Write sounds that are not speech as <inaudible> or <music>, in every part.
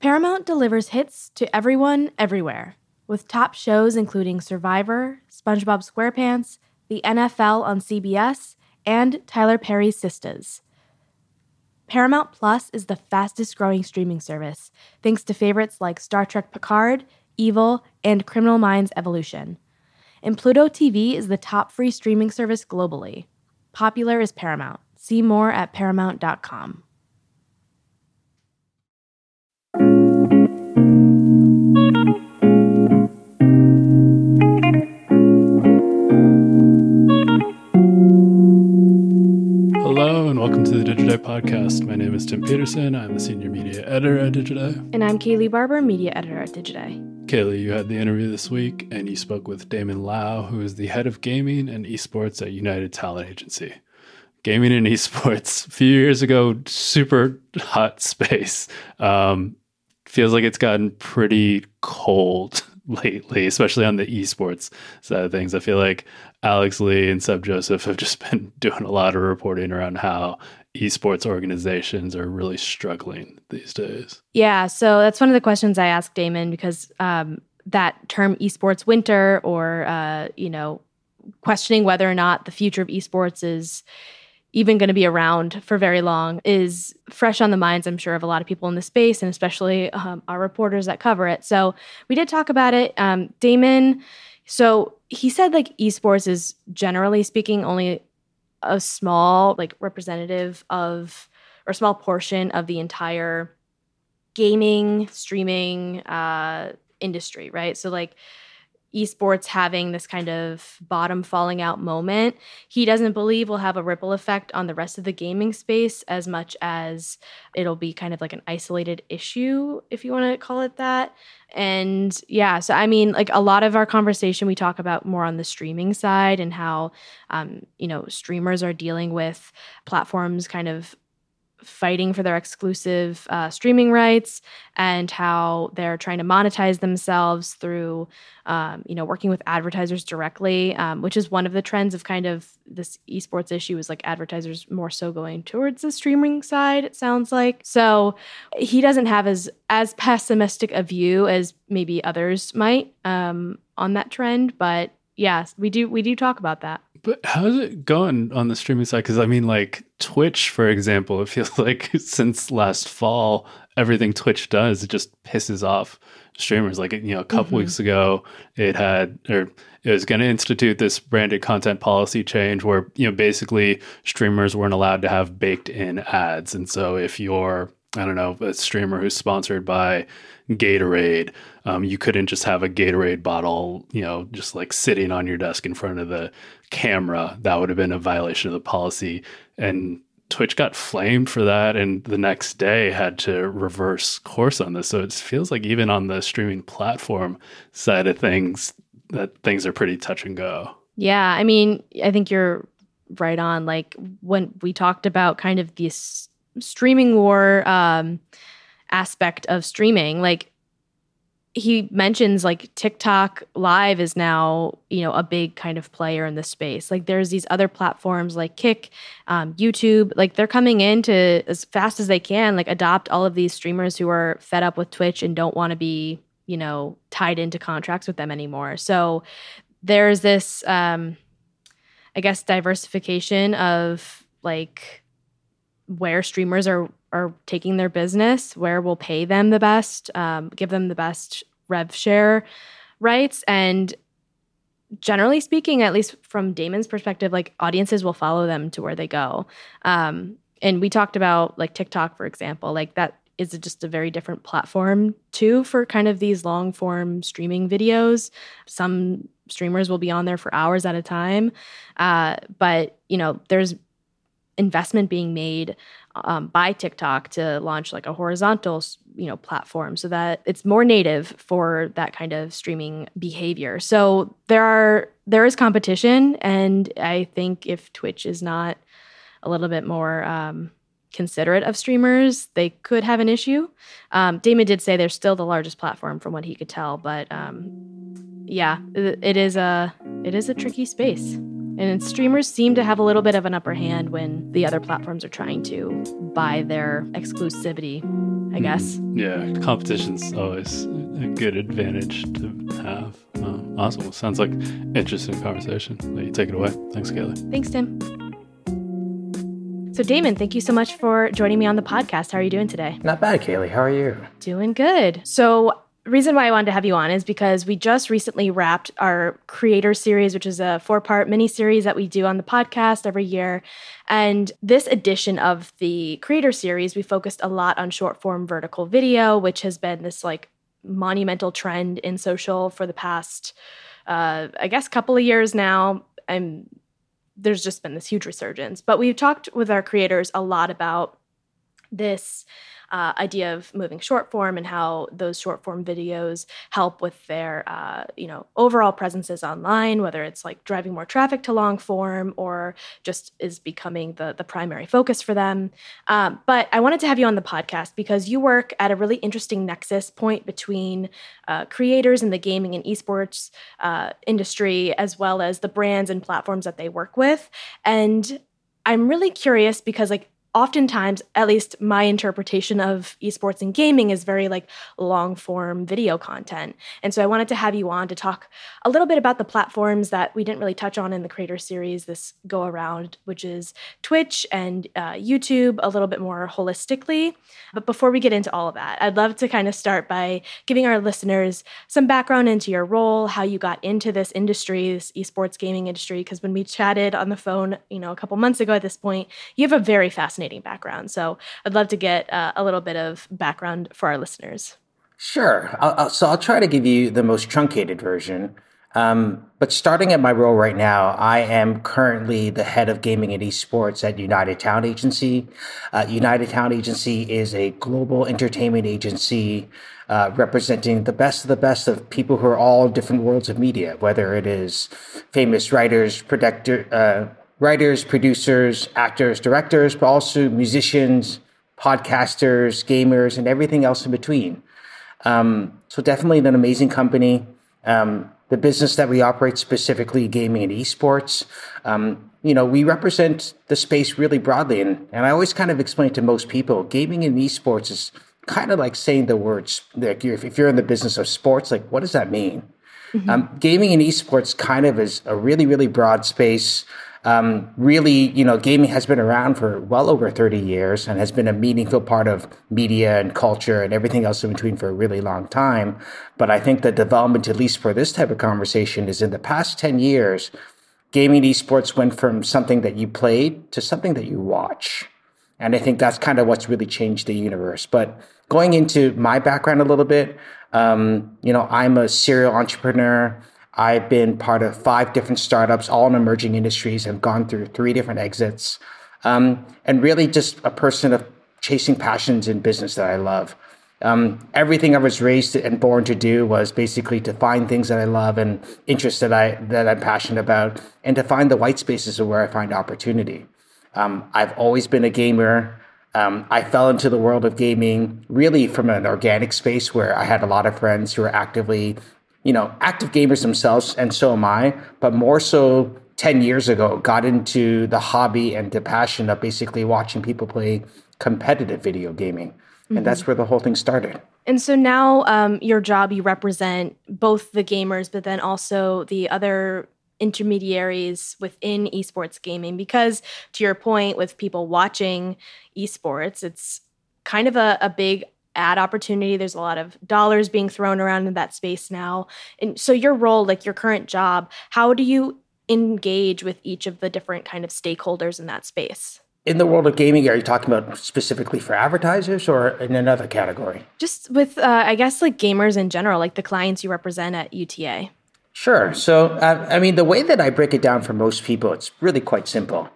Paramount delivers hits to everyone, everywhere, with top shows including Survivor, SpongeBob SquarePants, the NFL on CBS, and Tyler Perry's Sistas. Paramount Plus is the fastest growing streaming service, thanks to favorites like Star Trek Picard, Evil, and Criminal Minds Evolution. And Pluto TV is the top free streaming service globally. Popular is Paramount. See more at paramount.com. Digiday podcast. My name is Tim Peterson. I'm the senior media editor at Digiday. And I'm Kaylee Barber, media editor at Digiday. Kaylee, you had the interview this week and you spoke with Damon Lau, who is the head of gaming and esports at United Talent Agency. Gaming and esports, a few years ago, super hot space. Um, feels like it's gotten pretty cold <laughs> lately, especially on the esports side of things. I feel like Alex Lee and Seb Joseph have just <laughs> been doing a lot of reporting around how esports organizations are really struggling these days. Yeah, so that's one of the questions I asked Damon because um, that term esports winter or, uh, you know, questioning whether or not the future of esports is even going to be around for very long is fresh on the minds, I'm sure, of a lot of people in the space and especially um, our reporters that cover it. So we did talk about it. Um, Damon, so he said like esports is generally speaking only a small, like representative of or small portion of the entire gaming, streaming uh, industry, right? So like esports having this kind of bottom falling out moment, he doesn't believe will have a ripple effect on the rest of the gaming space as much as it'll be kind of like an isolated issue, if you want to call it that. And yeah, so I mean, like a lot of our conversation, we talk about more on the streaming side and how, um, you know, streamers are dealing with platforms kind of fighting for their exclusive uh, streaming rights and how they're trying to monetize themselves through um, you know working with advertisers directly um, which is one of the trends of kind of this esports issue is like advertisers more so going towards the streaming side it sounds like. So he doesn't have as as pessimistic a view as maybe others might um, on that trend but yes we do we do talk about that but how's it going on the streaming side? Because I mean, like Twitch, for example, it feels <laughs> like since last fall, everything Twitch does it just pisses off streamers. Like you know, a couple mm-hmm. weeks ago, it had or it was going to institute this branded content policy change where you know basically streamers weren't allowed to have baked in ads, and so if you're I don't know, a streamer who's sponsored by Gatorade. Um, you couldn't just have a Gatorade bottle, you know, just like sitting on your desk in front of the camera. That would have been a violation of the policy. And Twitch got flamed for that, and the next day had to reverse course on this. So it feels like even on the streaming platform side of things, that things are pretty touch and go. Yeah, I mean, I think you're right on. Like when we talked about kind of this streaming war um, aspect of streaming, like he mentions like TikTok live is now, you know, a big kind of player in the space. Like there's these other platforms like Kick, um, YouTube, like they're coming in to as fast as they can, like adopt all of these streamers who are fed up with Twitch and don't want to be, you know, tied into contracts with them anymore. So there's this, um, I guess, diversification of like where streamers are are taking their business, where we'll pay them the best, um, give them the best rev share rights, and generally speaking, at least from Damon's perspective, like audiences will follow them to where they go. Um, and we talked about like TikTok, for example, like that is just a very different platform too for kind of these long form streaming videos. Some streamers will be on there for hours at a time, uh, but you know, there's investment being made um, by TikTok to launch like a horizontal, you know, platform so that it's more native for that kind of streaming behavior. So there are there is competition, and I think if Twitch is not a little bit more um, considerate of streamers, they could have an issue. Um, Damon did say they're still the largest platform from what he could tell, but um, yeah, it, is a it is a tricky space And streamers seem to have a little bit of an upper hand when the other platforms are trying to buy their exclusivity, I hmm. guess. Yeah, competition's always a good advantage to have. Uh, awesome. Well, sounds like interesting conversation. Let you take it away. Thanks, Kaylee. Thanks, Tim. So, Damon, thank you so much for joining me on the podcast. How are you doing today? Not bad, Kaylee. How are you? Doing good. So, reason why I wanted to have you on is because we just recently wrapped our creator series, which is a four part mini series that we do on the podcast every year. And this edition of the creator series, we focused a lot on short form vertical video, which has been this like monumental trend in social for the past, uh, I guess, couple of years now. I'm there's just been this huge resurgence. But we've talked with our creators a lot about this uh, idea of moving short form and how those short form videos help with their uh, you know overall presences online whether it's like driving more traffic to long form or just is becoming the the primary focus for them. Um, but i wanted to have you on the podcast because you work at a really interesting nexus point between uh, creators in the gaming and esports uh, industry as well as the brands and platforms that they work with. And i'm really curious because like oftentimes at least my interpretation of esports and gaming is very like long form video content. And so i wanted to have you on to talk a little bit about the platforms that we didn't really touch on in the creator series this go around which is twitch and uh, youtube a little bit more holistically. But before we get into all of that i'd love to kind of start by giving our listeners some background into your role how you got into this industry this esports gaming industry because when we chatted on the phone you know a couple months ago at this point you have a very fascinating fascinating background. So I'd love to get uh, a little bit of background for our listeners. Sure. I'll, I'll, so I'll try to give you the most truncated version. Um, but starting at my role right now, I am currently the head of gaming and esports at United Talent Agency. Uh, United Talent Agency is a global entertainment agency uh, representing the best of the best of people who are all different worlds of media, whether it is famous writers, productor, uh, writers, producers, actors, directors, but also musicians, podcasters, gamers, and everything else in between. Um, so definitely an amazing company. Um, the business that we operate specifically gaming and esports. Um, you know, we represent the space really broadly, and and I always kind of explain to most people, gaming and esports is kind of like saying the words like you're, if you're in the business of sports, like what does that mean? Mm-hmm. Um, gaming and esports kind of is a really really broad space. Um, really, you know, gaming has been around for well over 30 years and has been a meaningful part of media and culture and everything else in between for a really long time. But I think the development, at least for this type of conversation, is in the past 10 years, gaming esports went from something that you played to something that you watch. And I think that's kind of what's really changed the universe. But going into my background a little bit, um, you know, I'm a serial entrepreneur. I've been part of five different startups, all in emerging industries, have gone through three different exits, um, and really just a person of chasing passions in business that I love. Um, everything I was raised and born to do was basically to find things that I love and interests that I that I'm passionate about, and to find the white spaces of where I find opportunity. Um, I've always been a gamer. Um, I fell into the world of gaming really from an organic space where I had a lot of friends who were actively you know, active gamers themselves, and so am I, but more so 10 years ago, got into the hobby and the passion of basically watching people play competitive video gaming. Mm-hmm. And that's where the whole thing started. And so now, um, your job, you represent both the gamers, but then also the other intermediaries within esports gaming. Because to your point, with people watching esports, it's kind of a, a big ad opportunity. There's a lot of dollars being thrown around in that space now. And so your role, like your current job, how do you engage with each of the different kind of stakeholders in that space? In the world of gaming, are you talking about specifically for advertisers or in another category? Just with, uh, I guess, like gamers in general, like the clients you represent at UTA. Sure. So, uh, I mean, the way that I break it down for most people, it's really quite simple.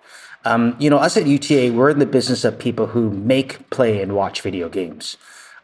Um, you know, us at UTA, we're in the business of people who make, play, and watch video games.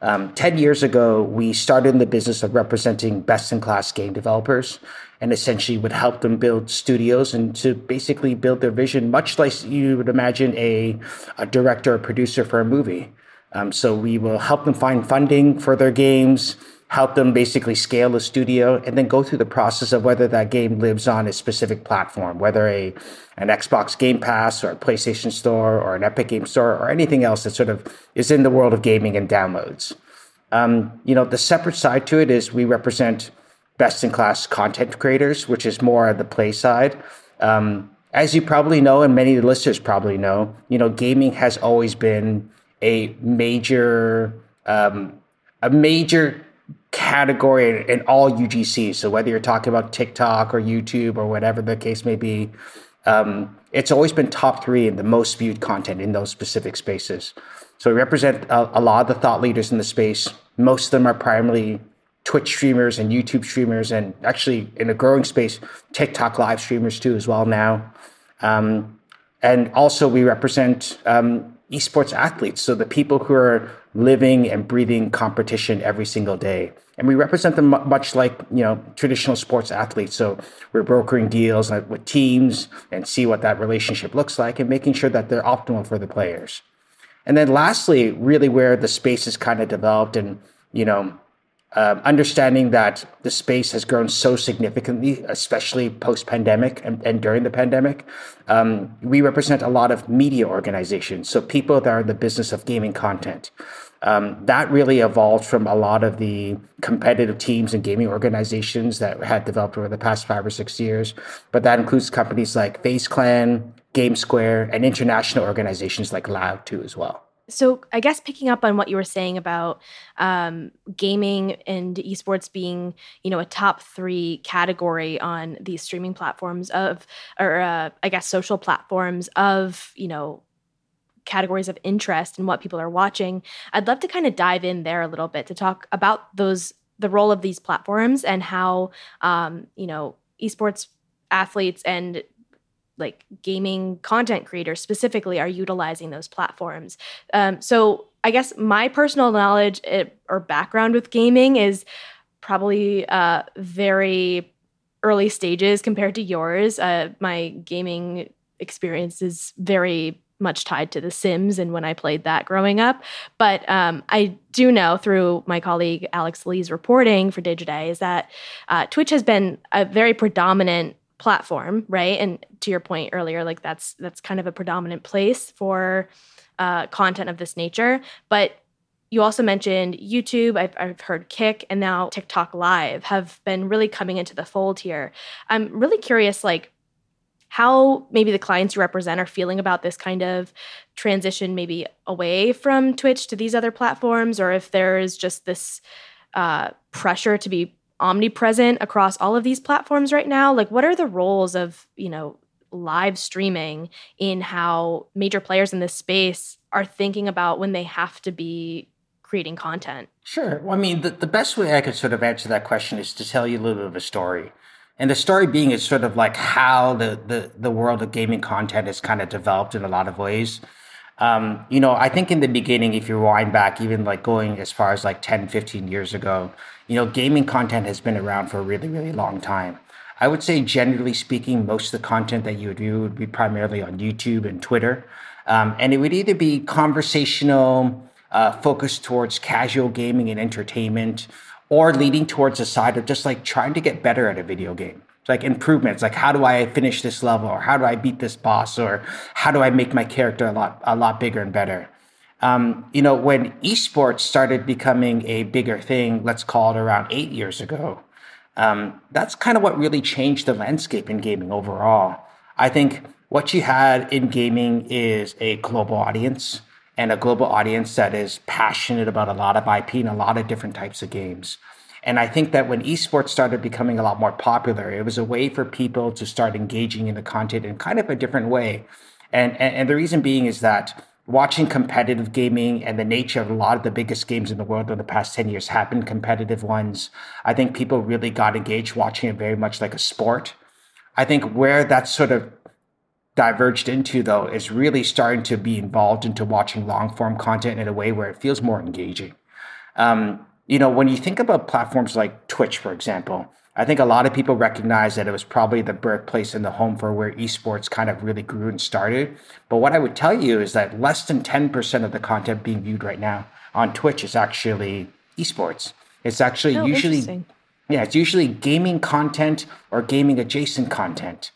Um, 10 years ago, we started in the business of representing best in class game developers and essentially would help them build studios and to basically build their vision, much like you would imagine a, a director or producer for a movie. Um, so we will help them find funding for their games, help them basically scale a studio, and then go through the process of whether that game lives on a specific platform, whether a an Xbox Game Pass or a PlayStation Store or an Epic Game Store or anything else that sort of is in the world of gaming and downloads. Um, you know, the separate side to it is we represent best in class content creators, which is more on the play side. Um, as you probably know, and many of the listeners probably know, you know, gaming has always been a major, um, a major category in all UGC. So whether you're talking about TikTok or YouTube or whatever the case may be, um, it's always been top three in the most viewed content in those specific spaces. So we represent a, a lot of the thought leaders in the space. Most of them are primarily Twitch streamers and YouTube streamers, and actually in a growing space, TikTok live streamers too, as well now. Um, and also, we represent um, esports athletes, so the people who are living and breathing competition every single day. And we represent them much like you know traditional sports athletes. So we're brokering deals with teams and see what that relationship looks like, and making sure that they're optimal for the players. And then lastly, really where the space is kind of developed and you know um, understanding that the space has grown so significantly, especially post pandemic and, and, during the pandemic, um, we represent a lot of media organizations. So, people that are in the business of gaming content. Um, that really evolved from a lot of the competitive teams and gaming organizations that had developed over the past five or six years. But that includes companies like FaZe Clan, GameSquare, and international organizations like Loud too, as well. So, I guess picking up on what you were saying about um, gaming and esports being, you know, a top three category on these streaming platforms of, or uh, I guess social platforms of, you know, categories of interest and what people are watching. I'd love to kind of dive in there a little bit to talk about those, the role of these platforms and how, um, you know, esports athletes and like gaming content creators specifically are utilizing those platforms. Um, so I guess my personal knowledge it, eh, or background with gaming is probably uh, very early stages compared to yours. Uh, my gaming experience is very much tied to The Sims and when I played that growing up. But um, I do know through my colleague Alex Lee's reporting for Digiday is that uh, Twitch has been a very predominant platform, right? And to your point earlier, like that's that's kind of a predominant place for uh, content of this nature. But you also mentioned YouTube. I've, I've heard Kick and now TikTok Live have been really coming into the fold here. I'm really curious, like how maybe the clients you represent are feeling about this kind of transition, maybe away from Twitch to these other platforms, or if there is just this uh, pressure to be omnipresent across all of these platforms right now? Like what are the roles of you know live streaming in how major players in this space are thinking about when they have to be creating content? Sure. Well, i mean the, the best way i could sort of answer that question is to tell you a little bit of a story. And the story being is sort of like how the, the, the world of gaming content has kind of developed in a lot of ways. Um, you know, I think in the beginning, if you rewind back, even like going as far as like 10, 15 years ago, you know, gaming content has been around for a really, really long time. I would say, generally speaking, most of the content that you would view would be primarily on YouTube and Twitter. Um, and it would either be conversational, uh, focused towards casual gaming and entertainment, or leading towards a side of just like trying to get better at a video game. like improvements, like how do I finish this level, or how do I beat this boss, or how do I make my character a lot a lot bigger and better. Um, you know, when esports started becoming a bigger thing, let's call it around eight years ago, um, that's kind of what really changed the landscape in gaming overall. I think what you had in gaming is a global audience and a global audience that is passionate about a lot of IP and a lot of different types of games. And I think that when esports started becoming a lot more popular, it was a way for people to start engaging in the content in kind of a different way. And, and, and the reason being is that watching competitive gaming and the nature of a lot of the biggest games in the world in the past 10 years have been competitive ones. I think people really got engaged watching it very much like a sport. I think where that's sort of diverged into though is really starting to be involved into watching long form content in a way where it feels more engaging. Um, you know, when you think about platforms like Twitch, for example, I think a lot of people recognize that it was probably the birthplace and the home for where esports kind of really grew and started. But what I would tell you is that less than 10% of the content being viewed right now on Twitch is actually esports. It's actually Oh, usually yeah, it's usually gaming content or gaming adjacent content.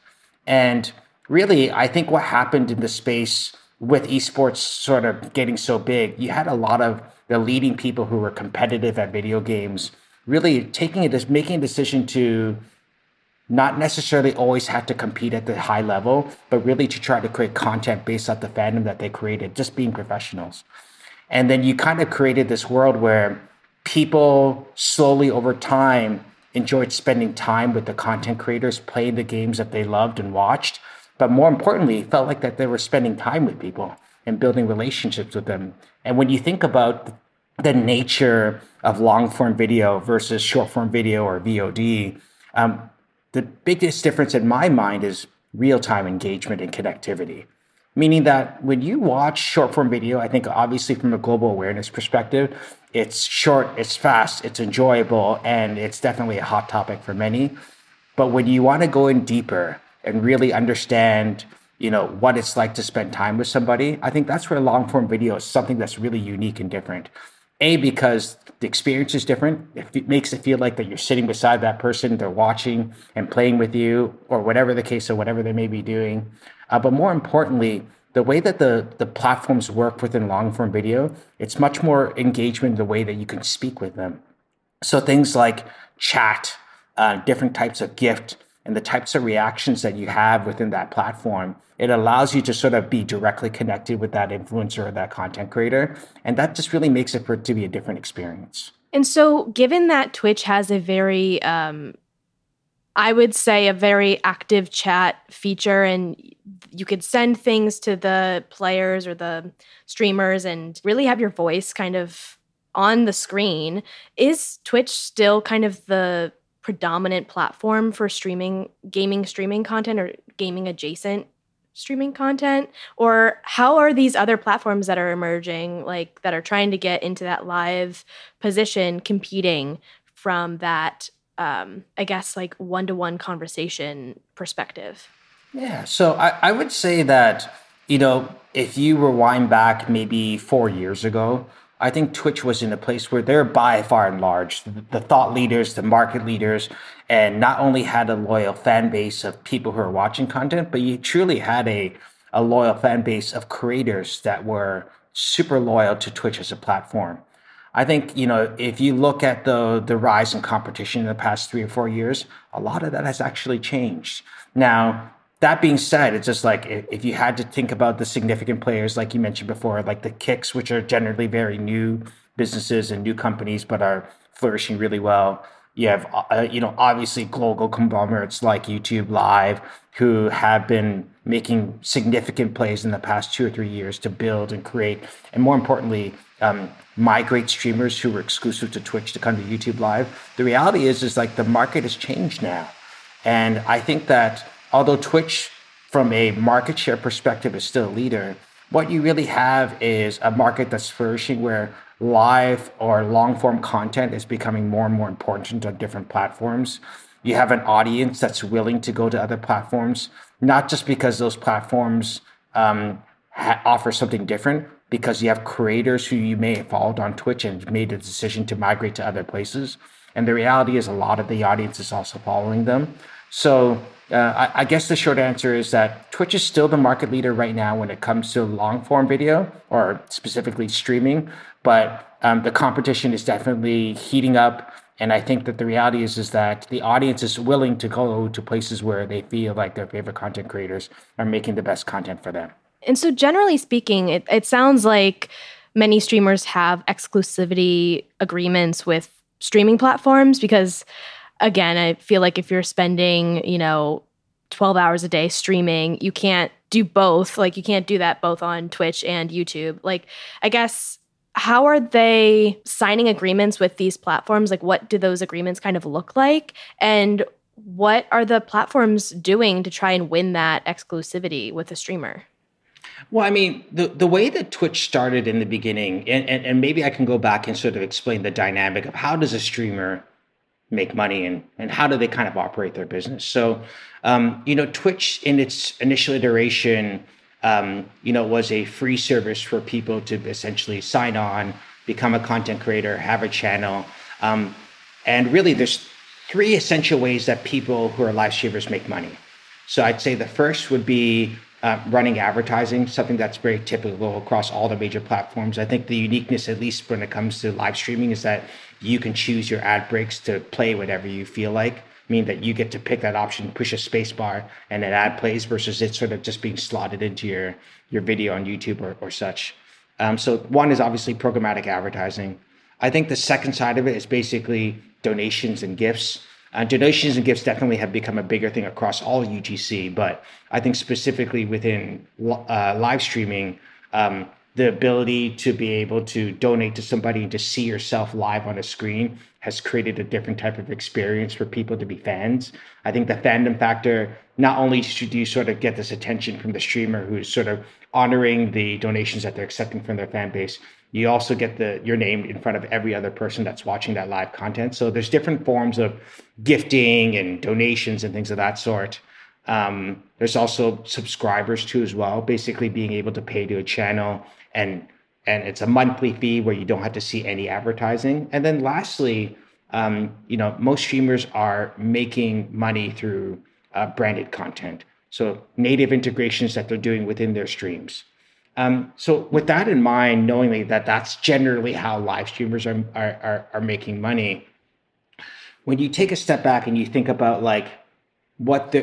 And really, I think what happened in the space with esports sort of getting so big, you had a lot of the leading people who were competitive at video games really taking it as making a decision to not necessarily always have to compete at the high level, but really to try to create content based off the fandom that they created, just being professionals. And then you kind of created this world where people slowly over time enjoyed spending time with the content creators, playing the games that they loved and watched. But more importantly, felt like that they were spending time with people and building relationships with them. And when you think about the nature of long form video versus short form video or VOD, um, the biggest difference in my mind is real time engagement and connectivity. Meaning that when you watch short form video, I think obviously from a global awareness perspective, it's short, it's fast, it's enjoyable, and it's definitely a hot topic for many. But when you want to go in deeper and really understand, you know, what it's like to spend time with somebody, I think that's where long form video is something that's really unique and different. A, because the experience is different. It makes it feel like that you're sitting beside that person, they're watching and playing with you, or whatever the case, or whatever they may be doing. Uh, but more importantly, the way that the, the platforms work within long form video, it's much more engagement the way that you can speak with them. So things like chat, uh, different types of gift, and the types of reactions that you have within that platform, it allows you to sort of be directly connected with that influencer or that content creator. And that just really makes it for it to be a different experience. And so, given that Twitch has a very, um, I would say, a very active chat feature, and you could send things to the players or the streamers and really have your voice kind of on the screen, is Twitch still kind of the predominant platform for streaming, gaming streaming content or gaming adjacent streaming content or how are these other platforms that are emerging like that are trying to get into that live position competing from that um i guess like one-to-one conversation perspective Yeah. So I, I would say that, you know, if you rewind back maybe four years ago, I think Twitch was in a place where they're by far and large the, thought leaders, the market leaders, and not only had a loyal fan base of people who are watching content, but you truly had a, a loyal fan base of creators that were super loyal to Twitch as a platform. I think you know if you look at the the rise in competition in the past three or four years, a lot of that has actually changed. Now, that being said, it's just like if, you had to think about the significant players, like you mentioned before, like the Kicks, which are generally very new businesses and new companies, but are flourishing really well. You have, uh, you know, obviously global conglomerates like YouTube Live, who have been making significant plays in the past two or three years to build and create, and more importantly, um, migrate streamers who were exclusive to Twitch to come to YouTube Live. The reality is, is like the market has changed now, and I think that although Twitch, from a market share perspective, is still a leader, what you really have is a market that's flourishing where live or long form content is becoming more and more important on different platforms. You have an audience that's willing to go to other platforms, not just because those platforms um, ha- offer something different, because you have creators who you may have followed on Twitch and made a decision to migrate to other places. And the reality is, a lot of the audience is also following them. So uh, I, I, guess the short answer is that Twitch is still the market leader right now when it comes to long form video or specifically streaming. But um, the competition is definitely heating up. And I think that the reality is is that the audience is willing to go to places where they feel like their favorite content creators are making the best content for them. And so, generally speaking, it, it sounds like many streamers have exclusivity agreements with streaming platforms because again, I feel like if you're spending, you know, 12 hours a day streaming, you can't do both. Like, you can't do that both on Twitch and YouTube. Like, I guess, how are they signing agreements with these platforms? Like, what do those agreements kind of look like? And what are the platforms doing to try and win that exclusivity with a streamer? Well, I mean, the, the way that Twitch started in the beginning, and, and, and maybe I can go back and sort of explain the dynamic of how does a streamer make money and, and how do they kind of operate their business. So, um, you know, Twitch in its initial iteration, um, you know, was a free service for people to essentially sign on, become a content creator, have a channel. Um, and really, there's three essential ways that people who are live streamers make money. So I'd say the first would be uh, running advertising, something that's very typical across all the major platforms. I think the uniqueness, at least when it comes to live streaming, is that you can choose your ad breaks to play whatever you feel like. Mean that you get to pick that option, push a space bar, and an ad plays versus it sort of just being slotted into your your video on YouTube or, or such. Um, so one is obviously programmatic advertising. I think the second side of it is basically donations and gifts. Uh, donations and gifts definitely have become a bigger thing across all UGC, but I think specifically within uh, live streaming, um, the ability to be able to donate to somebody and to see yourself live on a screen has created a different type of experience for people to be fans. I think the fandom factor, not only should you sort of get this attention from the streamer who's sort of honoring the donations that they're accepting from their fan base, you also get the your name in front of every other person that's watching that live content. So there's different forms of gifting and donations and things of that sort. Um, there's also subscribers too as well, basically being able to pay to a channel and and it's a monthly fee where you don't have to see any advertising. And then lastly, um, you know, most streamers are making money through uh, branded content. So native integrations that they're doing within their streams. Um, so with that in mind, knowing that that's generally how live streamers are, are, are, are making money, when you take a step back and you think about like what the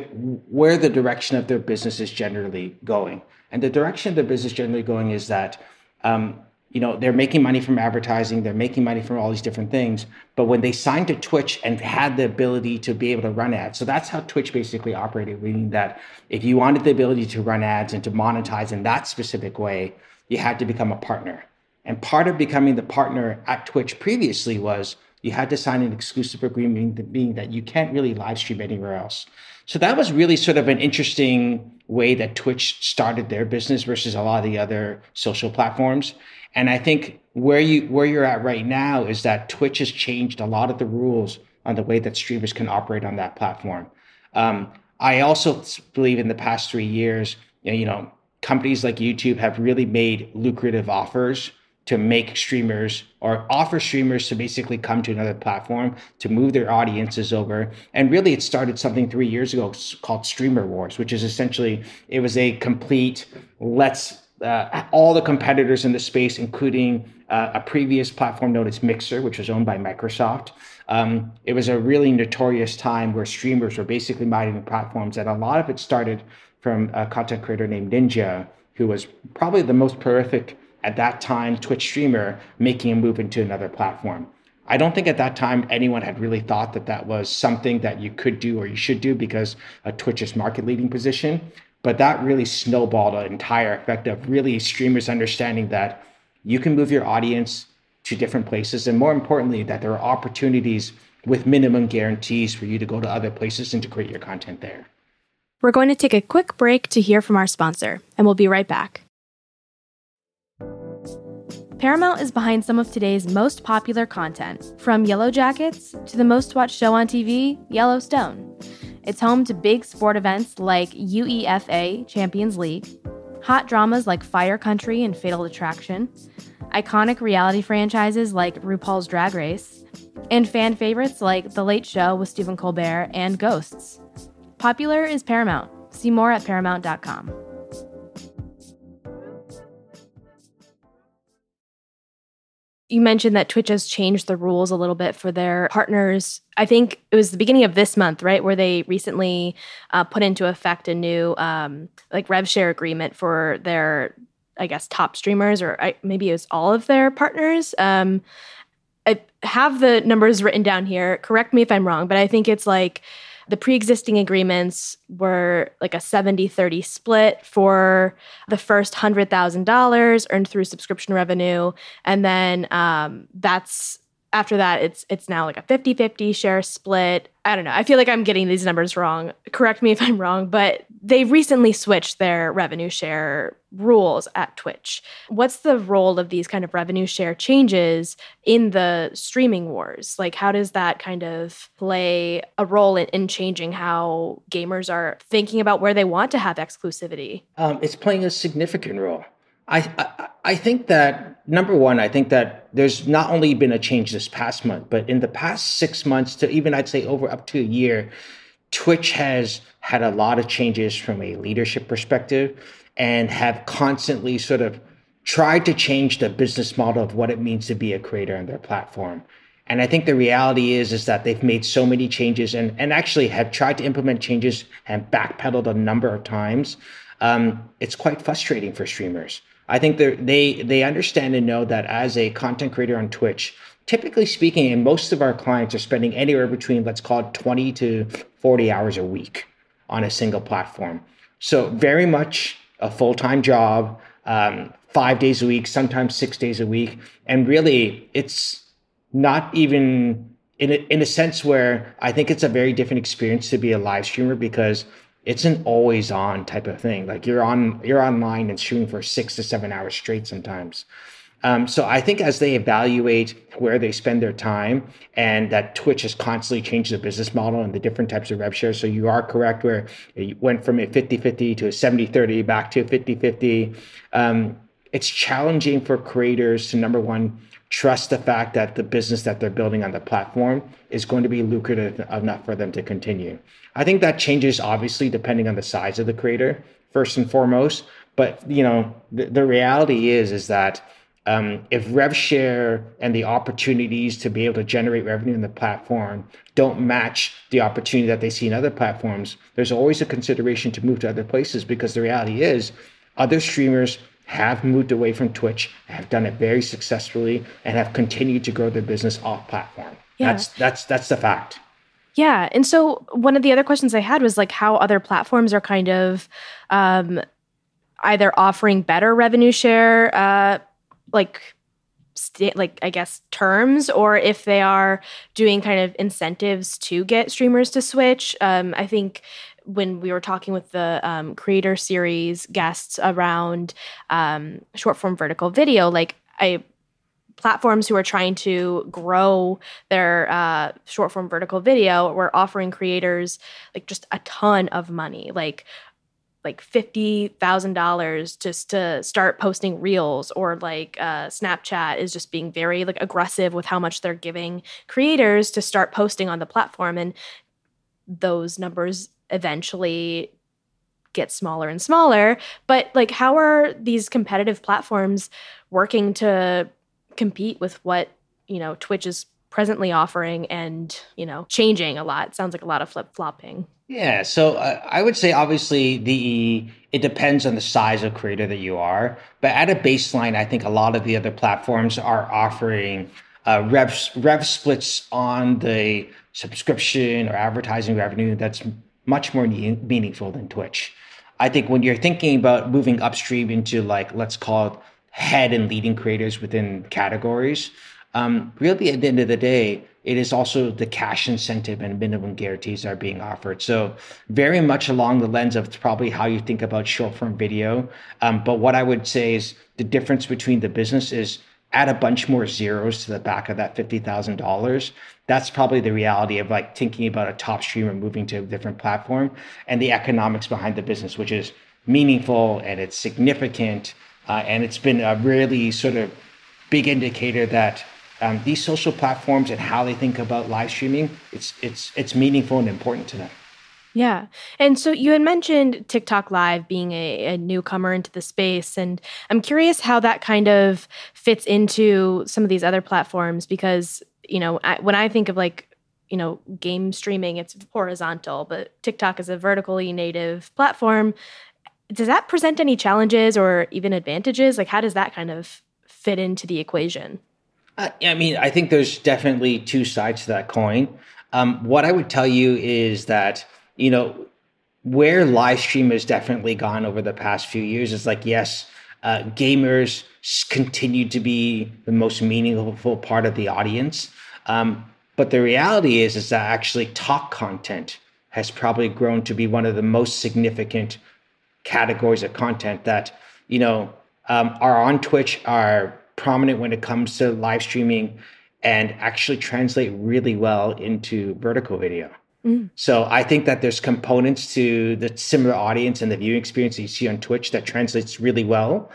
where the direction of their business is generally going, and the direction of the business generally going is that um, you know they're making money from advertising they're making money from all these different things but when they signed to twitch and had the ability to be able to run ads so that's how twitch basically operated meaning that if you wanted the ability to run ads and to monetize in that specific way you had to become a partner. And part of becoming the partner at twitch previously was you had to sign an exclusive agreement meaning that you can't really live stream anywhere else. So that was really sort of an interesting way that twitch started their business versus a lot of the other social platforms and I think where you where you're at right now is that Twitch has changed a lot of the rules on the way that streamers can operate on that platform. Um, I also believe in the past three years, you know, companies like YouTube have really made lucrative offers to make streamers or offer streamers to basically come to another platform to move their audiences over. And really, it started something three years ago called Streamer Wars, which is essentially it was a complete let's uh, all the competitors in the space, including uh, a previous platform known as Mixer, which was owned by Microsoft. Um, it was a really notorious time where streamers were basically mining platforms, and a lot of it started from a content creator named Ninja, who was probably the most prolific at that time Twitch streamer, making a move into another platform. I don't think at that time anyone had really thought that that was something that you could do or you should do because of Twitch's market leading position. But that really snowballed an entire effect of really streamers understanding that you can move your audience to different places. And more importantly, that there are opportunities with minimum guarantees for you to go to other places and to create your content there. We're going to take a quick break to hear from our sponsor, and we'll be right back. Paramount is behind some of today's most popular content, from Yellowjackets to the most watched show on TV, Yellowstone. It's home to big sport events like UEFA Champions League, hot dramas like Fire Country and Fatal Attraction, iconic reality franchises like RuPaul's Drag Race, and fan favorites like The Late Show with Stephen Colbert and Ghosts. Popular is Paramount. See more at paramount.com. you mentioned that Twitch has changed the rules a little bit for their partners. I think it was the beginning of this month, right, where they recently uh, put into effect a new um, like rev share agreement for their, I guess, top streamers, or I, maybe it was all of their partners. Um, I have the numbers written down here. Correct me if I'm wrong, but I think it's like the pre-existing agreements were like a 70-30 split for the first $100,000 earned through subscription revenue. And then um, that's after that it's it's now like a 50-50 share split. I don't know. I feel like i'm getting these numbers wrong. Correct me if i'm wrong but they recently switched their revenue share rules at twitch. What's the role of these kind of revenue share changes in the streaming wars? Like how does that kind of play a role in, in changing how gamers are thinking about where they want to have exclusivity? Um, it's playing a significant role. I, I I think that number one, I think that there's not only been a change this past month, but in the past six months to even I'd say over up to a year, Twitch has had a lot of changes from a leadership perspective and have constantly sort of tried to change the business model of what it means to be a creator on their platform. And I think the reality is is that they've made so many changes and, and actually have tried to implement changes and backpedaled a number of times. Um, it's quite frustrating for streamers. I think they they understand and know that as a content creator on Twitch, typically speaking, and most of our clients are spending anywhere between let's call it 20 to 40 hours a week on a single platform. So very much a full-time job, um, five days a week, sometimes six days a week. And really it's not even in a, in a sense where I think it's a very different experience to be a live streamer because it's an always on type of thing. Like you're on you're online and streaming for six to seven hours straight sometimes. Um, so I think as they evaluate where they spend their time and that Twitch has constantly changed the business model and the different types of rev shares. So you are correct where it went from a 50-50 to a 70-30 back to a 50-50. Um, it's challenging for creators to number one, trust the fact that the business that they're building on the platform is going to be lucrative enough for them to continue. I think that changes obviously depending on the size of the creator, first and foremost. But you know, the, the reality is is that um, if rev share and the opportunities to be able to generate revenue in the platform don't match the opportunity that they see in other platforms, there's always a consideration to move to other places because the reality is other streamers have moved away from Twitch, have done it very successfully, and have continued to grow their business off platform. Yeah. That's that's that's the fact. Yeah. And so one of the other questions I had was like how other platforms are kind of um, either offering better revenue share, uh, like st- like I guess terms, or if they are doing kind of incentives to get streamers to switch. Um, I think when we were talking with the um, creator series guests around um, short form vertical video, like I platforms who are trying to grow their uh, short form vertical video were offering creators like just a ton of money like like fifty thousand dollars just to start posting reels, or like uh, Snapchat is just being very like aggressive with how much they're giving creators to start posting on the platform, and those numbers eventually get smaller and smaller. But like, how are these competitive platforms working to compete with what you know Twitch is presently offering and you know changing a lot. It sounds like a lot of flip flopping. Yeah, so uh, I would say obviously the it depends on the size of creator that you are, but at a baseline, I think a lot of the other platforms are offering uh, rev rev splits on the subscription or advertising revenue that's much more meaningful than Twitch. I think when you're thinking about moving upstream into like let's call it head and leading creators within categories. Um, really, at the end of the day, it is also the cash incentive and minimum guarantees are being offered. So, very much along the lens of probably how you think about short form video. Um, but what I would say is the difference between the business is add a bunch more zeros to the back of that $50,000. That's probably the reality of like thinking about a top streamer moving to a different platform and the economics behind the business, which is meaningful and it's significant uh, and it's been a really sort of big indicator that um, these social platforms and how they think about live streaming, it's it's it's meaningful and important to them. Yeah. And so you had mentioned TikTok Live being a, a, newcomer into the space. And I'm curious how that kind of fits into some of these other platforms because, you know, I, when I think of like, you know, game streaming, it's horizontal, but TikTok is a vertically native platform does that present any challenges or even advantages? Like, how does that kind of fit into the equation? Uh, I mean, I think there's definitely two sides to that coin. Um, what I would tell you is that, you know, where live stream has definitely gone over the past few years is like, yes, uh, gamers continue to be the most meaningful part of the audience. Um, but the reality is, is that actually talk content has probably grown to be one of the most significant categories of content that you know um, are on Twitch are prominent when it comes to live streaming and actually translate really well into vertical video. Mm. So I think that there's components to the similar audience and the viewing experience that you see on Twitch that translates really well.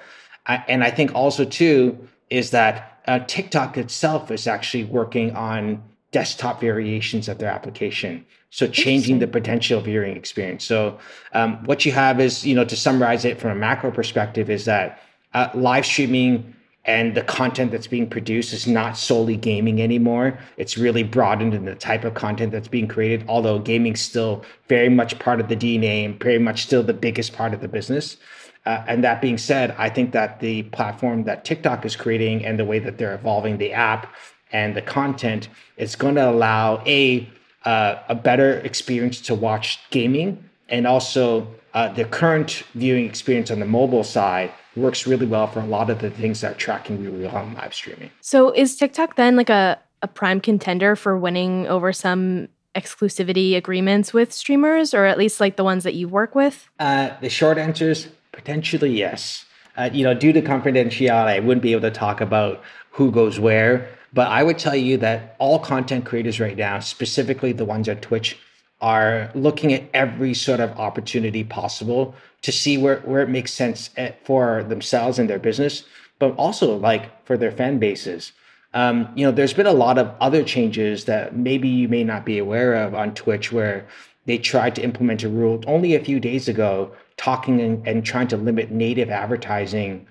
I, and I think also too is that uh, TikTok itself is actually working on desktop variations of their application. So changing the potential viewing experience. So um, what you have is, you know, to summarize it from a macro perspective, is that uh, live streaming and the content that's being produced is not solely gaming anymore. It's really broadened in the type of content that's being created, although gaming's still very much part of the DNA and very much still the biggest part of the business. Uh, and that being said, I think that the platform that TikTok is creating and the way that they're evolving the app and the content is going to allow a uh, a better experience to watch gaming and also uh, the current viewing experience on the mobile side works really well for a lot of the things that are tracking really well on live streaming. So is TikTok then like a, a prime contender for winning over some exclusivity agreements with streamers or at least like the ones that you work with? Uh, the short answer is potentially yes. Uh, you know, due to confidentiality, I wouldn't be able to talk about who goes where. But I would tell you that all content creators right now, specifically the ones at Twitch, are looking at every sort of opportunity possible to see where, where it makes sense eh, for themselves and their business, but also like for their fan bases. Um, you know, there's been a lot of other changes that maybe you may not be aware of on Twitch where they tried to implement a rule only a few days ago, talking and, and trying to limit native advertising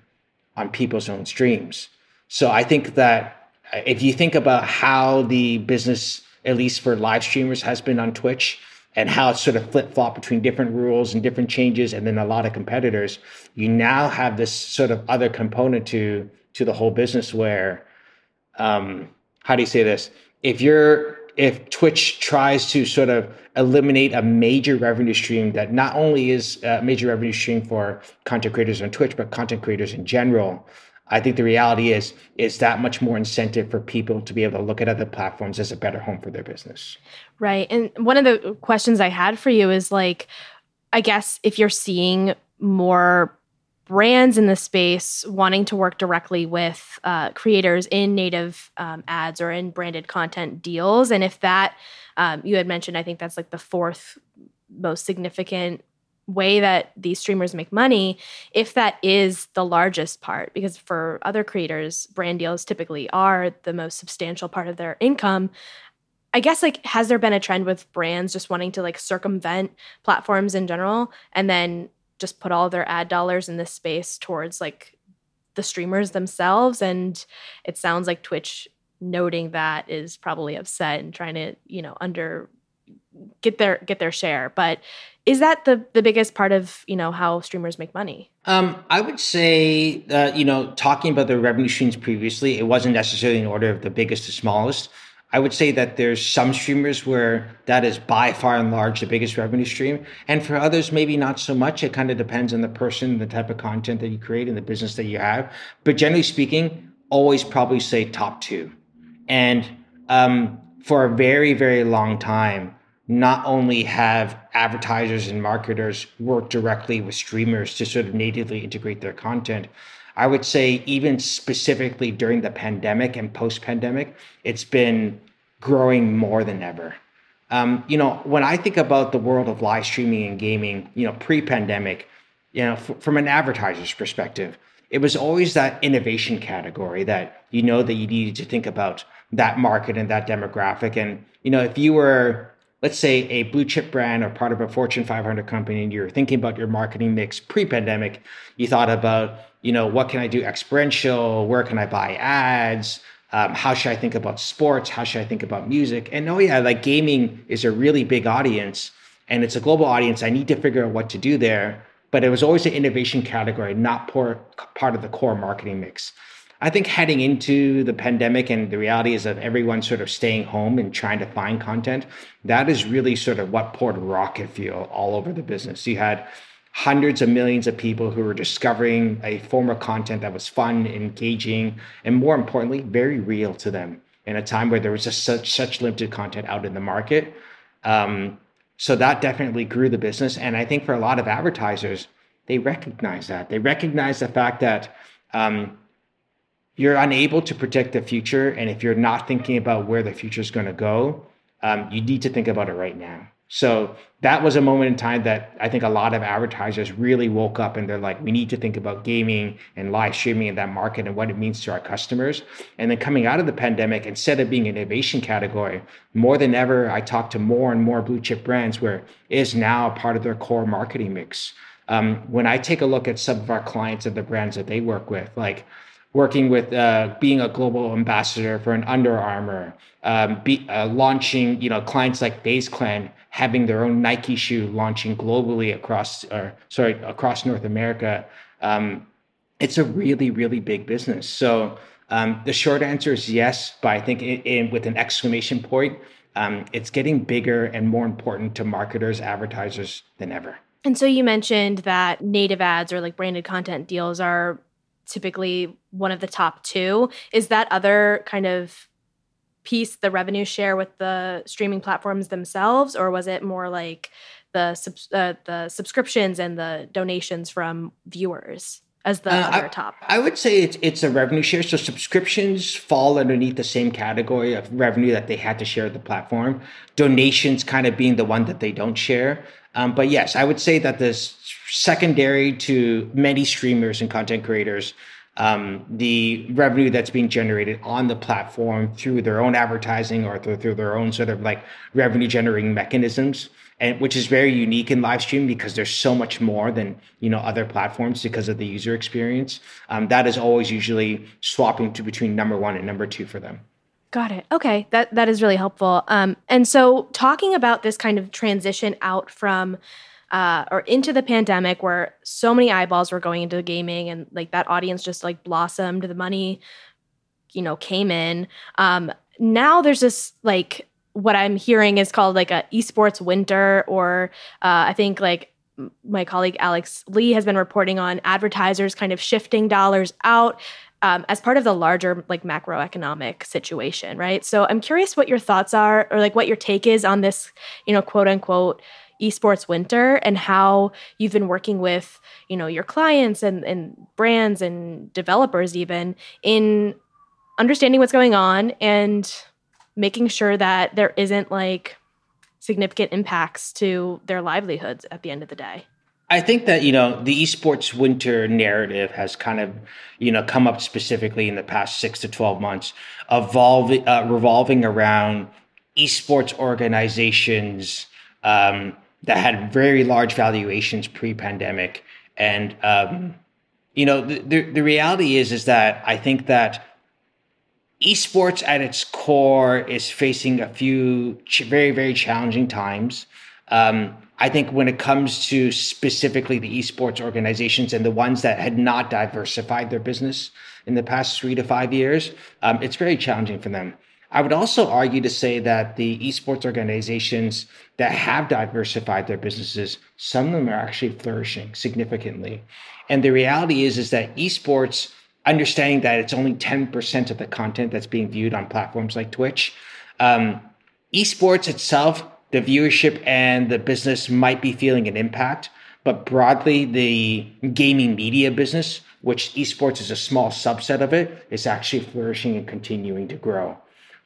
on people's own streams. So I think that uh, if you think about how the business at least for live streamers, has been on Twitch and how it's sort of flip flop between different rules and different changes, and then a lot of competitors. You now have this sort of other component to to the whole business where, um, how do you say this? If you're if Twitch tries to sort of eliminate a major revenue stream that not only is a major revenue stream for content creators on Twitch, but content creators in general, I think the reality is it's that much more incentive for people to be able to look at other platforms as a better home for their business. Right. And one of the questions I had for you is like, I guess if you're seeing more brands in the space wanting to work directly with uh, creators in native um, ads or in branded content deals, and if that um, you had mentioned, I think that's like the fourth most significant way that these streamers make money if that is the largest part because for other creators brand deals typically are the most substantial part of their income. I guess like has there been a trend with brands just wanting to like circumvent platforms in general and then just put all their ad dollars in this space towards like the streamers themselves? And it sounds like twitch noting that is probably upset and trying to you know under get their get their share. But is that the the biggest part of you know how streamers make money? Um, i would say uh, you know talking about the revenue streams previously it wasn't necessarily in order of the biggest to smallest. I would say that there's some streamers where that is by far and large the biggest revenue stream. And for others maybe not so much. It kind of depends on the person the type of content that you create and the business that you have. But generally speaking always probably say top two. And um, for a very very long time not only have advertisers and marketers work directly with streamers to sort of natively integrate their content. I would say, even specifically during the pandemic and post pandemic, it's been growing more than ever. Um, you know, when I think about the world of live streaming and gaming, you know, pre pandemic, you know, f- from an advertiser's perspective, it was always that innovation category that you know that you needed to think about that market and that demographic. And, you know, if you were let's say a blue chip brand or part of a Fortune 500 company and you're thinking about your marketing mix pre-pandemic, you thought about, you know, what can I do experiential? Where can I buy ads? Um, how should I think about sports? How should I think about music? And oh yeah, like gaming is a really big audience and it's a global audience. I need to figure out what to do there. But it was always an innovation category, not part of the core marketing mix. I think heading into the pandemic and the reality is that everyone's sort of staying home and trying to find content, that is really sort of what poured rocket fuel all over the business. You had hundreds of millions of people who were discovering a form of content that was fun, engaging, and more importantly, very real to them in a time where there was just such, such limited content out in the market. Um, so that definitely grew the business. And I think for a lot of advertisers, they recognize that. They recognize the fact that um, you're unable to predict the future. And if you're not thinking about where the future is going to go, um, you need to think about it right now. So that was a moment in time that I think a lot of advertisers really woke up and they're like, we need to think about gaming and live streaming in that market and what it means to our customers. And then coming out of the pandemic, instead of being an innovation category, more than ever, I talk to more and more blue chip brands where it is now a part of their core marketing mix. Um, when I take a look at some of our clients and the brands that they work with, like working with uh, being a global ambassador for an Under Armour, um, be, uh, launching you know clients like FaZe Clan having their own Nike shoe launching globally across or sorry across North America. Um, it's a really really big business. So um, the short answer is yes, but I think in, in, with an exclamation point, um, it's getting bigger and more important to marketers, advertisers than ever. And so you mentioned that native ads or like branded content deals are typically one of the top two. Is that other kind of piece the revenue share with the streaming platforms themselves, or was it more like the uh, the subscriptions and the donations from viewers? as the uh, other I, top? I would say it's it's a revenue share. So subscriptions fall underneath the same category of revenue that they had to share the platform. Donations kind of being the one that they don't share. Um, but yes, I would say that this secondary to many streamers and content creators, um, the revenue that's being generated on the platform through their own advertising or through, through their own sort of like revenue generating mechanisms and which is very unique in live stream because there's so much more than you know other platforms because of the user experience. Um, that is always usually swapping to between number one and number two for them Got it. Okay, that that is really helpful. Um, and so, talking about this kind of transition out from uh, or into the pandemic, where so many eyeballs were going into gaming, and like that audience just like blossomed, the money, you know, came in. Um, now there's this like what I'm hearing is called like a esports winter, or uh, I think like my colleague Alex Lee has been reporting on advertisers kind of shifting dollars out um, as part of the larger like macroeconomic situation, right? So I'm curious what your thoughts are, or like what your take is on this, you know, quote unquote esports winter and how you've been working with you know your clients and, and brands and developers even in understanding what's going on and making sure that there isn't like significant impacts to their livelihoods at the end of the day I think that you know the esports winter narrative has kind of you know come up specifically in the past six to twelve months, evolving uh, revolving around esports organizations um, that had very large valuations pre-pandemic, and um, you know the, the the reality is is that I think that esports at its core is facing a few ch- very very challenging times. Um, I think when it comes to specifically the esports organizations and the ones that had not diversified their business in the past three to five years, um, it's very challenging for them. I would also argue to say that the esports organizations that have diversified their businesses, some of them are actually flourishing significantly. And the reality is, is that esports, understanding that it's only 10% of the content that's being viewed on platforms like Twitch, um, esports itself the viewership and the business might be feeling an impact. But broadly, the gaming media business, which esports is a small subset of it, is actually flourishing and continuing to grow.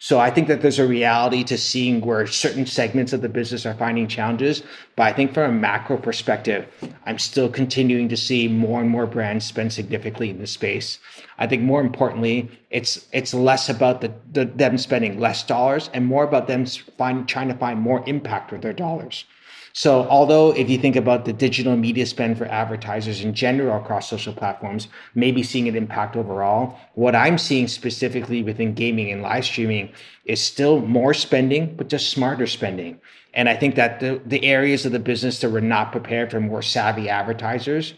So I think that there's a reality to seeing where certain segments of the business are finding challenges. But I think from a macro perspective, I'm still continuing to see more and more brands spend significantly in this space. I think more importantly, it's it's less about the, the them spending less dollars and more about them find, trying to find more impact with their dollars. So, although if you think about the digital media spend for advertisers in general across social platforms, maybe seeing an impact overall, what I'm seeing specifically within gaming and live streaming is still more spending, but just smarter spending. And I think that the, the areas of the business that were not prepared for more savvy advertisers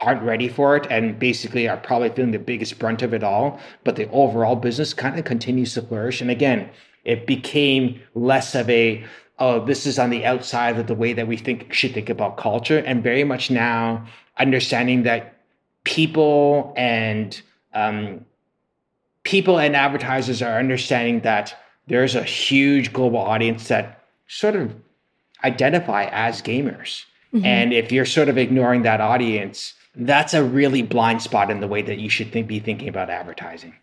aren't ready for it and basically are probably feeling the biggest brunt of it all. But the overall business kind of continues to flourish. And again, it became less of a oh, this is on the outside of the way that we think should think about culture, and very much now understanding that people and um, people and advertisers are understanding that there's a huge global audience that sort of identify as gamers. Mm-hmm. And if you're sort of ignoring that audience, that's a really blind spot in the way that you should think, be thinking about advertising.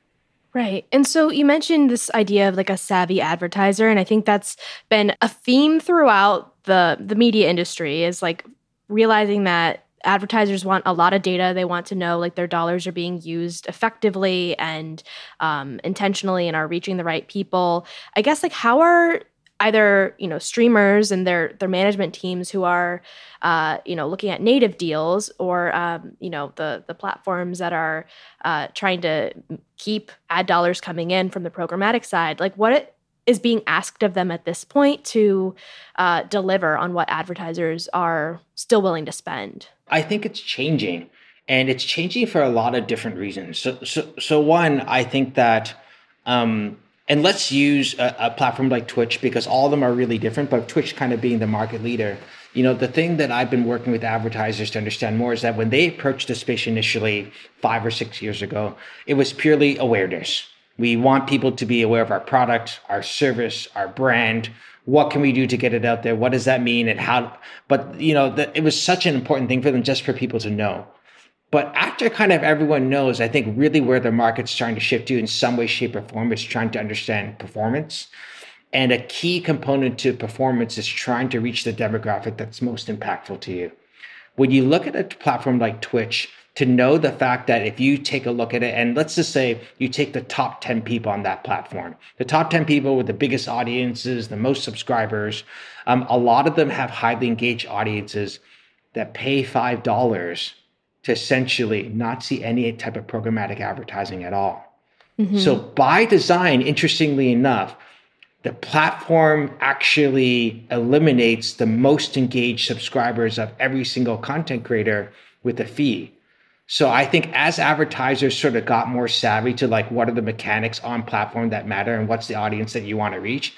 Right. And so you mentioned this idea of like a savvy advertiser and I think that's been a theme throughout the the media industry is like realizing that advertisers want a lot of data. They want to know like their dollars are being used effectively and um, intentionally and are reaching the right people. I guess like how are either you know streamers and their their management teams who are uh, you know looking at native deals or um, you know the the platforms that are uh, trying to keep ad dollars coming in from the programmatic side like what is being asked of them at this point to uh, deliver on what advertisers are still willing to spend? I think it's changing and it's changing for a lot of different reasons. So so, so one i think that um, and let's use a, a, platform like Twitch because all of them are really different, but Twitch kind of being the market leader. You know, the thing that I've been working with advertisers to understand more is that when they approached the space initially five or six years ago, it was purely awareness. We want people to be aware of our product, our service, our brand. What can we do to get it out there? What does that mean? And how? But you know, the, it was such an important thing for them just for people to know. But after kind of everyone knows, I think really where the market's trying to shift to in some way, shape, or form is trying to understand performance. And a key component to performance is trying to reach the demographic that's most impactful to you. When you look at a platform like Twitch, to know the fact that if you take a look at it, and let's just say you take the top 10 people on that platform, the top 10 people with the biggest audiences, the most subscribers, um, a lot of them have highly engaged audiences that pay $5 to essentially not see any type of programmatic advertising at all. Mm-hmm. So, by design, interestingly enough, the platform actually eliminates the most engaged subscribers of every single content creator with a fee. So I think as advertisers sort of got more savvy to like what are the mechanics on platform that matter and what's the audience that you want to reach,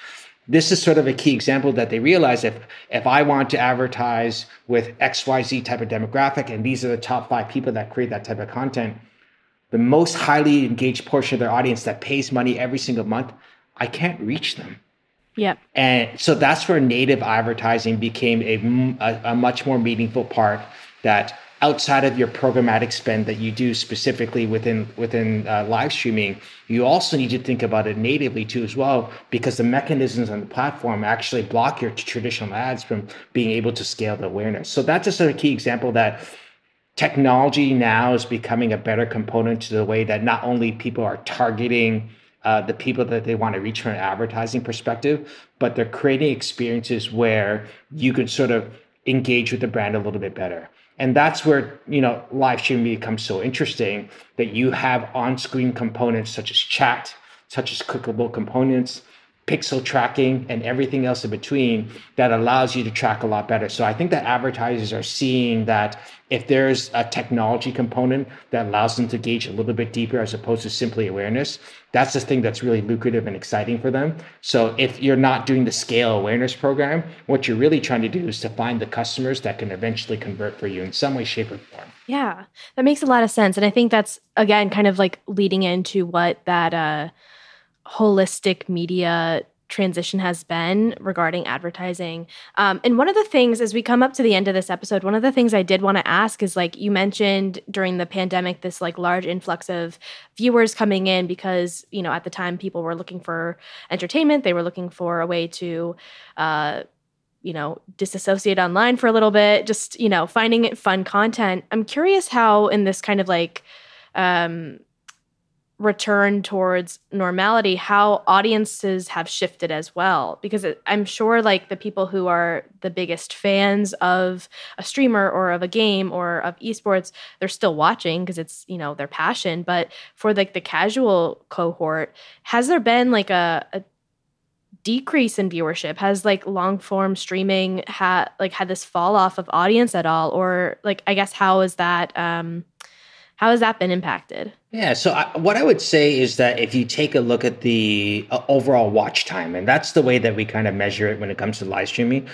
this is sort of a key example that they realize if if I want to advertise with XYZ type of demographic and these are the top five people that create that type of content, the most highly engaged portion of their audience that pays money every single month, I can't reach them. Yeah. And so that's where native advertising became a, a, a much more meaningful part that outside of your programmatic spend that you do specifically within within uh, live streaming you also need to think about it natively too as well because the mechanisms on the platform actually block your traditional ads from being able to scale the awareness so that's just a key example that technology now is becoming a better component to the way that not only people are targeting uh, the people that they want to reach from an advertising perspective, but they're creating experiences where you can sort of engage with the brand a little bit better. And that's where, you know, live streaming becomes so interesting that you have on-screen components such as chat, such as clickable components, pixel tracking, and everything else in between that allows you to track a lot better. So I think that advertisers are seeing that if there's a technology component that allows them to gauge a little bit deeper as opposed to simply awareness, that's the thing that's really lucrative and exciting for them. So if you're not doing the scale awareness program, what you're really trying to do is to find the customers that can eventually convert for you in some way, shape, or form. Yeah, that makes a lot of sense. And I think that's, again, kind of like leading into what that uh, holistic media transition has been regarding advertising. Um, and one of the things, as we come up to the end of this episode, one of the things I did want to ask is like you mentioned during the pandemic, this like large influx of viewers coming in because, you know, at the time people were looking for entertainment, they were looking for a way to, uh, you know, disassociate online for a little bit, just, you know, finding it fun content. I'm curious how in this kind of like, um, return towards normality how audiences have shifted as well. Because i'm sure like the people who are the biggest fans of a streamer or of a game or of esports they're still watching because it's you know their passion. But for like the casual cohort has there been like a, a decrease in viewership? Has like long form streaming had like had this fall off of audience at all? Or like i guess how is that um how has that been impacted? Yeah, so I, what I would say is that if you take a look at the uh, overall watch time, and that's the way that we kind of measure it when it comes to live streaming,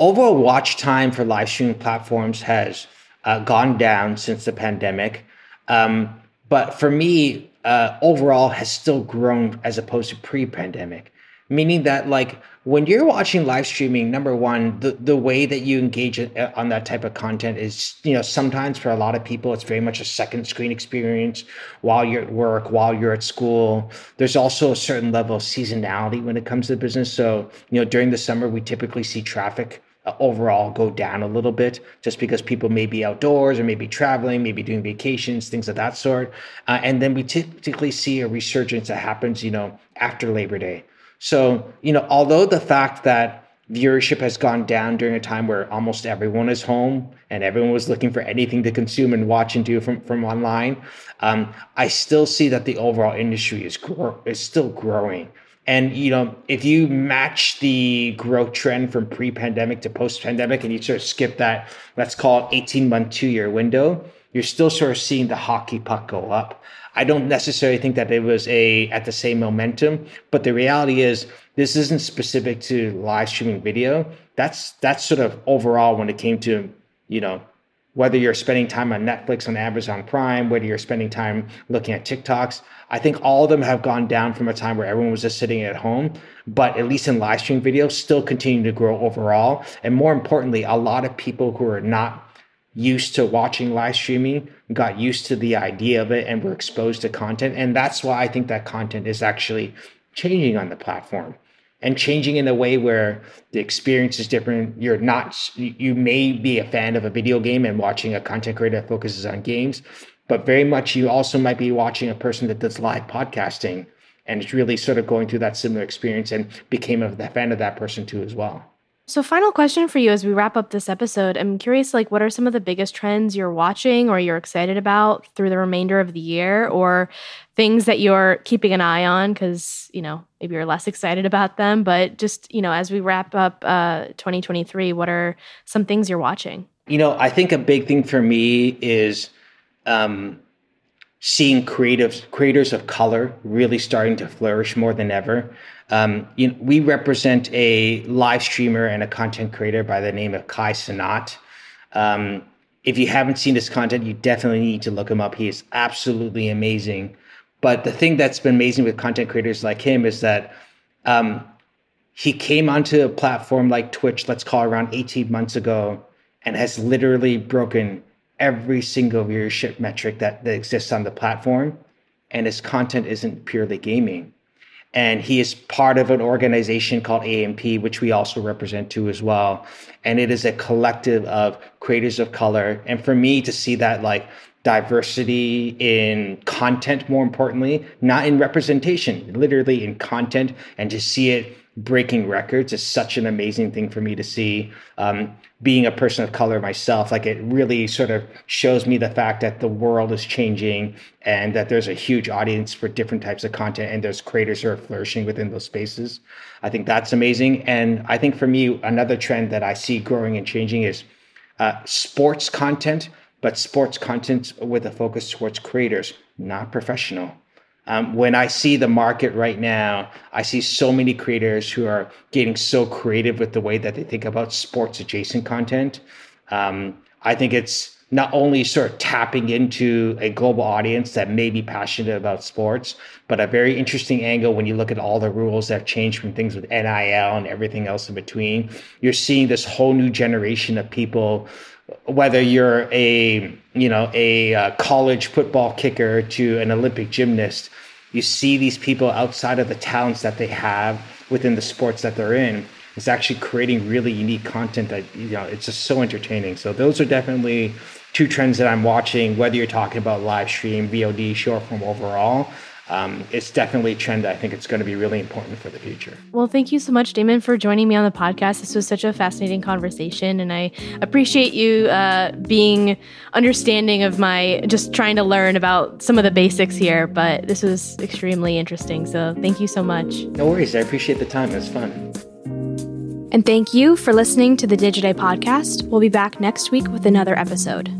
overall watch time for live streaming platforms has uh, gone down since the pandemic. Um, but for me, uh, overall has still grown as opposed to pre-pandemic. Meaning that like when you're watching live streaming number one the, the way that you engage uh, on that type of content is you know sometimes for a lot of people it's very much a second screen experience while you're at work while you're at school there's also a certain level of seasonality when it comes to business so you know during the summer we typically see traffic uh, overall go down a little bit just because people may be outdoors or maybe traveling, maybe doing vacations, things of that sort. Uh, and then we typically see a resurgence that happens, you know, after Labor Day. So, you know, although the fact that viewership has gone down during a time where almost everyone is home and everyone was looking for anything to consume and watch and do from, from online, um, I still see that the overall industry is, is still growing. And you know, if you match the growth trend from pre-pandemic to post-pandemic, and you sort of skip that, let's call it 18-month, two-year window, you're still sort of seeing the hockey puck go up. I don't necessarily think that it was a at the same momentum, but the reality is this isn't specific to live streaming video. That's that's sort of overall when it came to you know whether you're spending time on Netflix, on Amazon Prime, whether you're spending time looking at TikToks, I think all of them have gone down from a time where everyone was just sitting at home, but at least in live stream video, still continue to grow overall. And more importantly, a lot of people who are not used to watching live streaming got used to the idea of it and were exposed to content. And that's why I think that content is actually changing on the platform and changing in a way where the experience is different. You're not, you may be a fan of a video game and watching a content creator that focuses on games, but very much you also might be watching a person that does live podcasting and it's really sort of going through that similar experience and became a fan of that person too as well. So, final question for you as we wrap up this episode. I'm curious, like, what are some of the biggest trends you're watching or you're excited about through the remainder of the year, or things that you're keeping an eye on because you know maybe you're less excited about them, but just you know, as we wrap up uh, 2023, what are some things you're watching? You know, I think a big thing for me is um, seeing creative creators of color really starting to flourish more than ever. Um, you know, we represent a live streamer and a content creator by the name of Kai Cenat. Um, if you haven't seen his content, you definitely need to look him up. He is absolutely amazing. But the thing that's been amazing with content creators like him is that um, he came onto a platform like Twitch, let's call around 18 months ago, and has literally broken every single viewership metric that, that exists on the platform. And his content isn't purely gaming and he is part of an organization called AMP, which we also represent too as well. And it is a collective of creators of color. And for me to see that like diversity in content, more importantly, not in representation, literally in content, and to see it breaking records is such an amazing thing for me to see. Um, being a person of color myself, like it really sort of shows me the fact that the world is changing and that there's a huge audience for different types of content and there's creators who are flourishing within those spaces. I think that's amazing. And I think for me, another trend that I see growing and changing is uh, sports content, but sports content with a focus towards creators, not professional. Um, when I see the market right now, I see so many creators who are getting so creative with the way that they think about sports adjacent content. Um, I think it's not only sort of tapping into a global audience that may be passionate about sports, but a very interesting angle when you look at all the rules that have changed from things with NIL and everything else in between. You're seeing this whole new generation of people whether you're a you know a, a, college football kicker to an Olympic gymnast, you see these people outside of the talents that they have within the sports that they're in. It's actually creating really unique content that you know it's just so entertaining. So those are definitely two trends that I'm watching. Whether you're talking about live stream, VOD, short form overall, um, it's definitely a trend that I think it's going to be really important for the future. Well, thank you so much, Damon, for joining me on the podcast. This was such a fascinating conversation, and I appreciate you uh, being understanding of my just trying to learn about some of the basics here. But this was extremely interesting. So thank you so much. No worries. I appreciate the time. It was fun. And thank you for listening to the Digiday podcast. We'll be back next week with another episode.